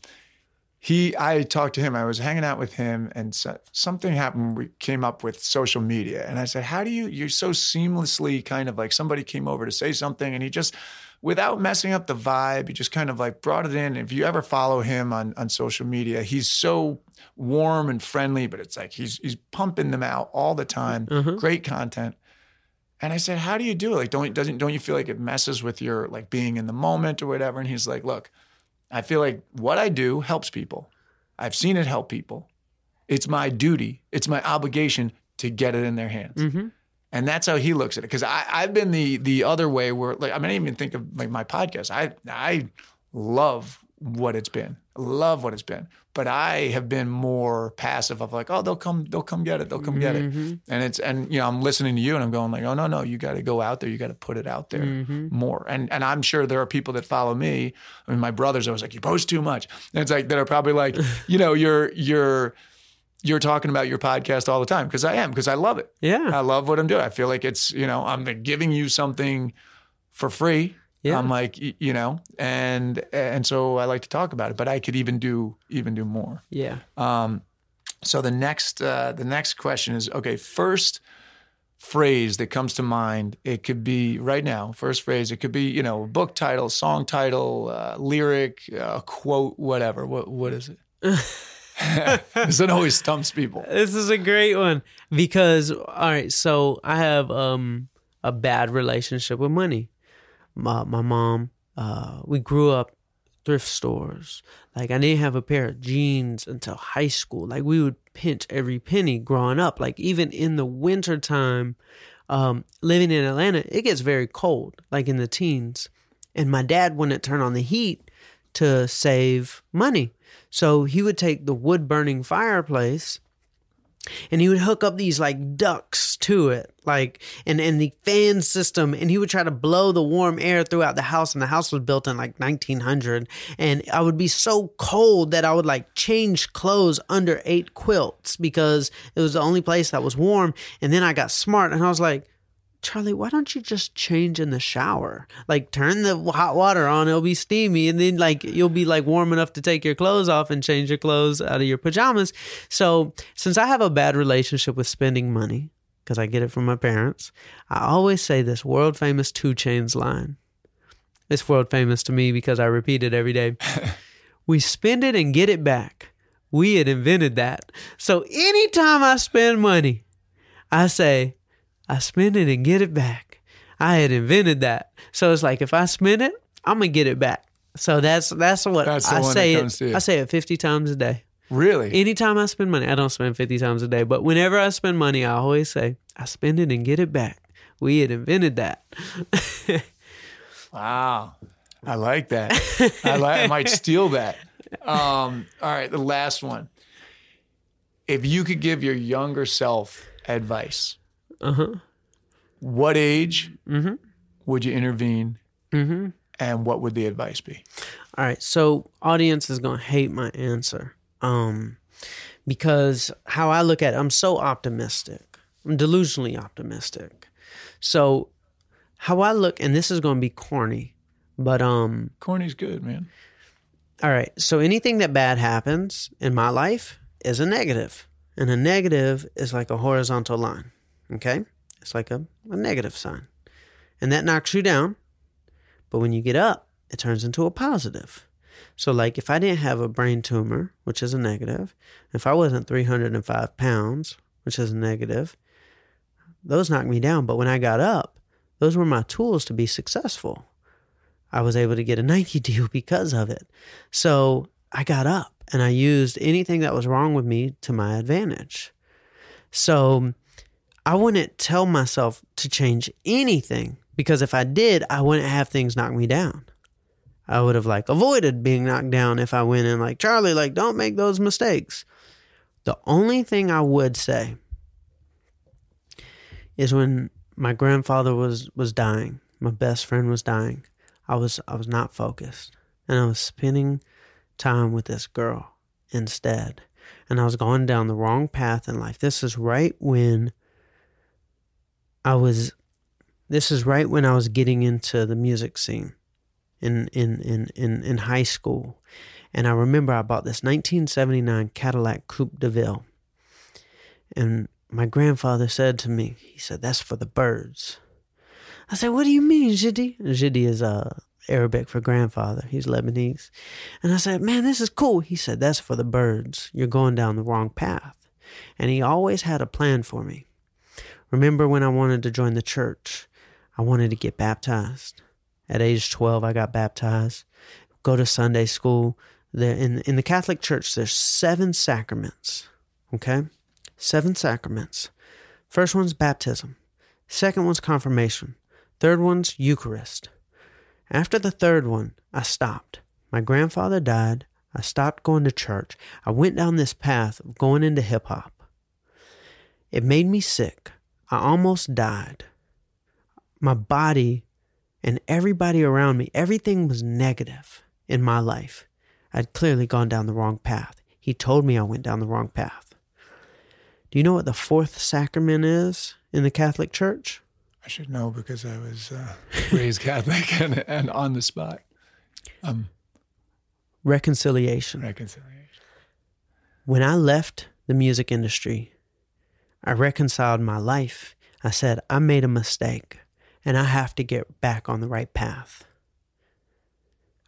he, I talked to him. I was hanging out with him, and so, something happened. We came up with social media, and I said, "How do you? You're so seamlessly kind of like somebody came over to say something, and he just." Without messing up the vibe, he just kind of like brought it in. If you ever follow him on, on social media, he's so warm and friendly, but it's like he's he's pumping them out all the time. Great content. And I said, "How do you do it? Like, don't doesn't don't you feel like it messes with your like being in the moment or whatever?" And he's like, "Look, I feel like what I do helps people. I've seen it help people, it's my duty, it's my obligation to get it in their hands. Mm-hmm. And that's how he looks at it. Because I've been the the other way where like I mean I even think of like my podcast. I I love what it's been. Love what it's been. But I have been more passive of like, oh, they'll come, they'll come get it, they'll come get it. Mm-hmm. And it's and you know, I'm listening to you and I'm going like, oh no, no, you gotta go out there, you gotta put it out there Mm-hmm. more. And and I'm sure there are people that follow me. I mean, my brothers always like, you post too much. And it's like that are probably like, you know, you're you're you're talking about your podcast all the time because I am because I love it. Yeah. I love what I'm doing. I feel like it's you know I'm giving you something for free. Yeah. I'm like you know, and and so I like to talk about it, but I could even do even do more. Yeah. Um, so the next uh, the next question is okay. First phrase that comes to mind. It could be right now. First phrase. It could be you know book title, song title, uh, lyric, uh, quote, whatever. What what is it? this one always stumps people. This is a great one because all right, so I have um a bad relationship with money. My my mom, uh, we grew up thrift stores. Like I didn't have a pair of jeans until high school. Like we would pinch every penny growing up. Like even in the winter time, um, living in Atlanta, it gets very cold, like in the teens. And my dad wouldn't turn on the heat to save money. So he would take the wood burning fireplace and he would hook up these like ducts to it like and and the fan system and he would try to blow the warm air throughout the house and the house was built in like 1900 and i would be so cold that i would like change clothes under eight quilts because it was the only place that was warm. And then i got smart and i was like Charlie, why don't you just change in the shower? Like turn the hot water on, it'll be steamy, and then like you'll be like warm enough to take your clothes off and change your clothes out of your pajamas. So, since I have a bad relationship with spending money, because I get it from my parents, I always say this world famous 2 Chainz line. It's world famous to me because I repeat it every day. we spend it and get it back. We had invented that. So anytime I spend money, I say, I spend it and get it back. I had invented that. So it's like if I spend it, I'm gonna get it back. So that's that's what That's I say comes to it. I say it 50 times a day. Really? Anytime I spend money, I don't spend 50 times a day, but whenever I spend money, I always say, I spend it and get it back. We had invented that. Wow. I like that. I, like, I might steal that. Um, all right, the last one. If you could give your younger self advice, Uh huh. what age Mm-hmm. would you intervene Mm-hmm. and what would the advice be? All right, so audience is gonna hate my answer, um, because how I look at it, I'm so optimistic. I'm delusionally optimistic. So how I look, and this is gonna be corny, but um, Corny's good, man. all right. So anything that bad happens in my life is a negative, and a negative is like a horizontal line. Okay, it's like a, a negative sign, and that knocks you down. But when you get up, it turns into a positive. So, like, if I didn't have a brain tumor, which is a negative, if I wasn't 305 pounds, which is a negative, those knocked me down. But when I got up, those were my tools to be successful. I was able to get a Nike deal because of it. So I got up and I used anything that was wrong with me to my advantage. So I wouldn't tell myself to change anything because if I did, I wouldn't have things knock me down. I would have like avoided being knocked down if I went in like Charlie, like don't make those mistakes. The only thing I would say is when my grandfather was was dying, my best friend was dying. I was I was not focused, and I was spending time with this girl instead, and I was going down the wrong path in life. This is right when I was. This is right when I was getting into the music scene in in in in, in high school, and I remember I bought this 1979 Cadillac Coupe de Ville, and my grandfather said to me, he said, "That's for the birds." I said, "What do you mean, Jidi?" Jidi is uh, Arabic for grandfather. He's Lebanese, and I said, "Man, this is cool." He said, "That's for the birds. You're going down the wrong path," and he always had a plan for me. Remember when I wanted to join the church? I wanted to get baptized. At age 12, I got baptized. Go to Sunday school. In in the Catholic Church, there's seven sacraments. Okay? Seven sacraments. First one's baptism. Second one's confirmation. Third one's Eucharist. After the third one, I stopped. My grandfather died. I stopped going to church. I went down this path of going into hip hop. It made me sick. I almost died. My body and everybody around me, everything was negative in my life. I'd clearly gone down the wrong path. He told me I went down the wrong path. Do you know what the fourth sacrament is in the Catholic Church? I should know because I was uh, raised Catholic and, and on the spot. Um, Reconciliation. reconciliation. When I left the music industry, I reconciled my life. I said, I made a mistake and I have to get back on the right path.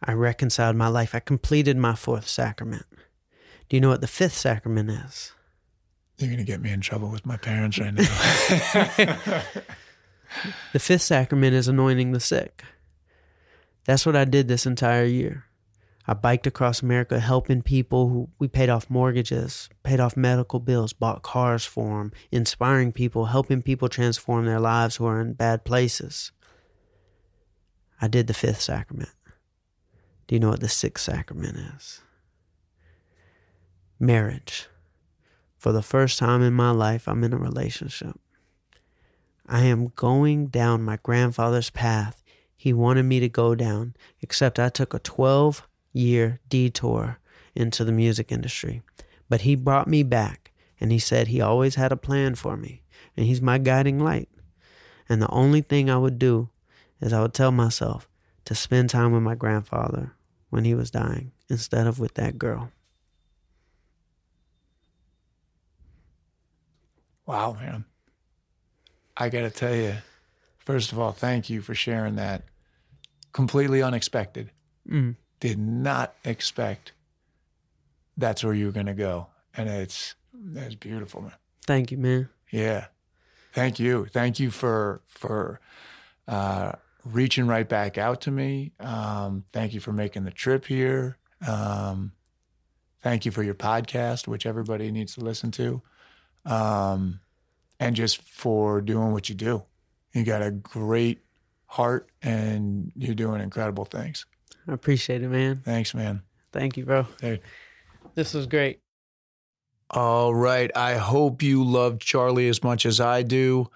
I reconciled my life. I completed my fourth sacrament. Do you know what the fifth sacrament is? You're going to get me in trouble with my parents right now. The fifth sacrament is anointing the sick. That's what I did this entire year. I biked across America helping people who we paid off mortgages, paid off medical bills, bought cars for them, inspiring people, helping people transform their lives who are in bad places. I did the fifth sacrament. Do you know what the sixth sacrament is? Marriage. For the first time in my life, I'm in a relationship. I am going down my grandfather's path he wanted me to go down, except I took a 12 year detour into the music industry. But he brought me back and he said he always had a plan for me and he's my guiding light. And the only thing I would do is I would tell myself to spend time with my grandfather when he was dying instead of with that girl. wow, man. I got to tell you, first of all, thank you for sharing that. Completely unexpected. Mm. Did not expect that's where you were going to go. And it's, it's beautiful, man. Thank you, man. Yeah. Thank you. Thank you for for uh, reaching right back out to me. Um, thank you for making the trip here. Um, thank you for your podcast, which everybody needs to listen to, um, and just for doing what you do. You got a great heart, and you're doing incredible things. I appreciate it, man. Thanks, man. Thank you, bro. Dude. This was great. All right. I hope you loved Charlie as much as I do.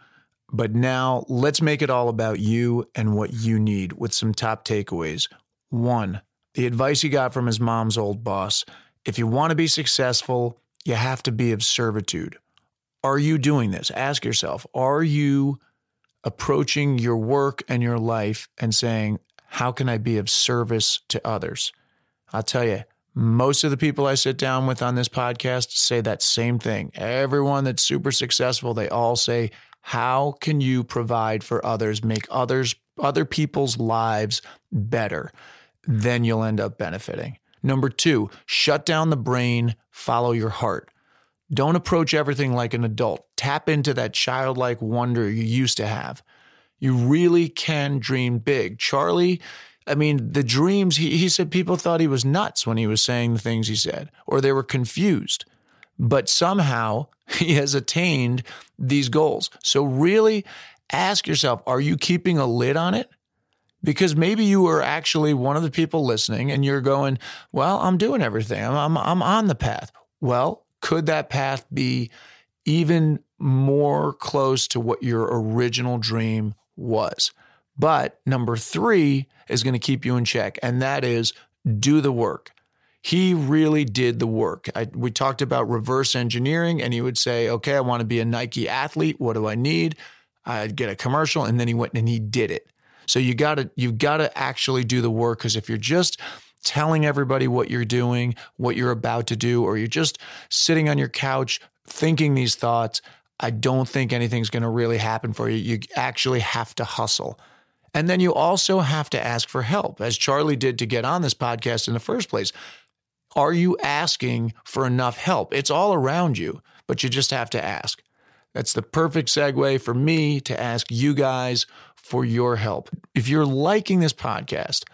But now let's make it all about you and what you need with some top takeaways. One, the advice he got from his mom's old boss. If you want to be successful, you have to be of servitude. Are you doing this? Ask yourself, are you approaching your work and your life and saying, how can I be of service to others? I'll tell you, most of the people I sit down with on this podcast say that same thing. Everyone that's super successful, they all say, how can you provide for others, make others other people's lives better? Then you'll end up benefiting. Number 2, shut down the brain, follow your heart. Don't approach everything like an adult. Tap into that childlike wonder you used to have. You really can dream big. Charlie I mean, the dreams, he, he said people thought he was nuts when he was saying the things he said, or they were confused. But somehow he has attained these goals. So, really ask yourself are you keeping a lid on it? Because maybe you are actually one of the people listening and you're going, Well, I'm doing everything, I'm, I'm, I'm on the path. Well, could that path be even more close to what your original dream was? But number three is going to keep you in check, and that is do the work. He really did the work. I, we talked about reverse engineering, and he would say, Okay, I want to be a Nike athlete. What do I need? I'd get a commercial, and then he went and he did it. So you got to you got to actually do the work because if you're just telling everybody what you're doing, what you're about to do, or you're just sitting on your couch thinking these thoughts, I don't think anything's going to really happen for you. You actually have to hustle. And then you also have to ask for help, as Charlie did to get on this podcast in the first place. Are you asking for enough help? It's all around you, but you just have to ask. That's the perfect segue for me to ask you guys for your help. If you're liking this podcast,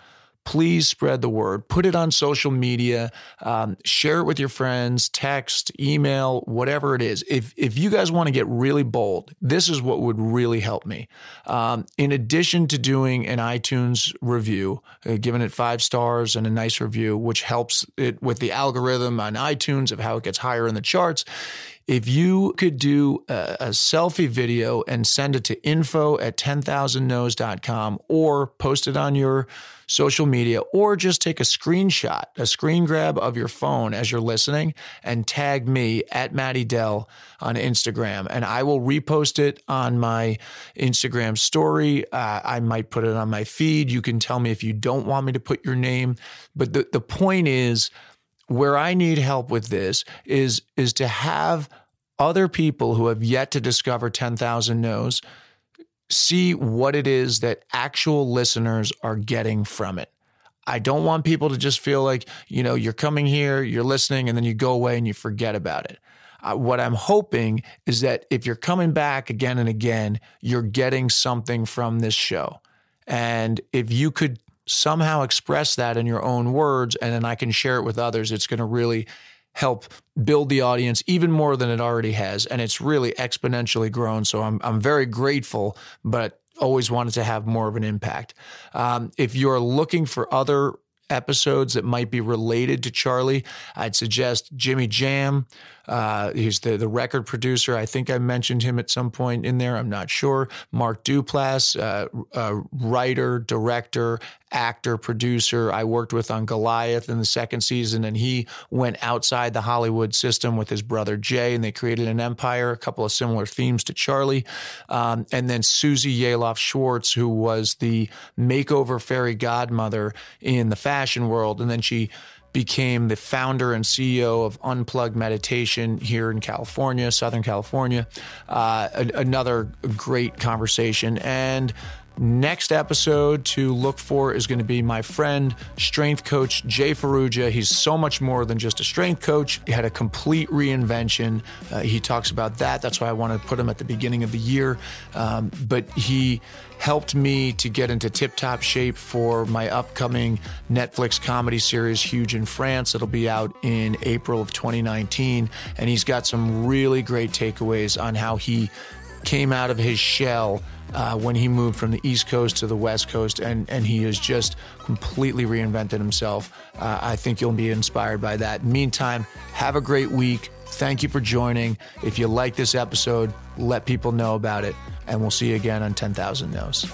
please spread the word. Put it on social media. Um, share it with your friends. Text, email, whatever it is. If if you guys want to get really bold, this is what would really help me. Um, in addition to doing an iTunes review, uh, giving it five stars and a nice review, which helps it with the algorithm on iTunes of how it gets higher in the charts if you could do a, a, selfie video and send it to info at 10,000nos.com or post it on your social media or just take a screenshot, a screen grab of your phone as you're listening and tag me at Matty Dell on Instagram. And I will repost it on my Instagram story. Uh, I might put it on my feed. You can tell me if you don't want me to put your name. But the, the point is, where I need help with this is is to have other people who have yet to discover 10,000 no's see what it is that actual listeners are getting from it. I don't want people to just feel like, you know, you're coming here, you're listening, and then you go away and you forget about it. Uh, what I'm hoping is that if you're coming back again and again, you're getting something from this show. And if you could somehow express that in your own words and then I can share it with others, it's going to really help build the audience even more than it already has. And it's really exponentially grown. So I'm, I'm very grateful, but always wanted to have more of an impact. Um, if you're looking for other episodes that might be related to Charlie, I'd suggest Jimmy Jam. Uh, he's the, the record producer. I think I mentioned him at some point in there. I'm not sure. Mark Duplass, uh, uh, writer, director, actor, producer. I worked with on Goliath in the second season, and he went outside the Hollywood system with his brother Jay, and they created an empire. A couple of similar themes to Charlie, um, and then Susie Yalof Schwartz, who was the makeover fairy godmother in the fashion world, and then she became the founder and CEO of Unplugged Meditation here in California, Southern California. Uh, another great conversation. And Next episode to look for is going to be my friend, strength coach Jay Ferruggia. He's so much more than just a strength coach. He had a complete reinvention. Uh, he talks about that. That's why I wanted to put him at the beginning of the year. Um, but he helped me to get into tip top shape for my upcoming Netflix comedy series, Huge in France. It'll be out in April of 2019. And he's got some really great takeaways on how he came out of his shell uh, when he moved from the East Coast to the West Coast, and, and he has just completely reinvented himself. Uh, I think you'll be inspired by that. Meantime, have a great week. Thank you for joining. If you like this episode, let people know about it, and we'll see you again on 10,000 No's.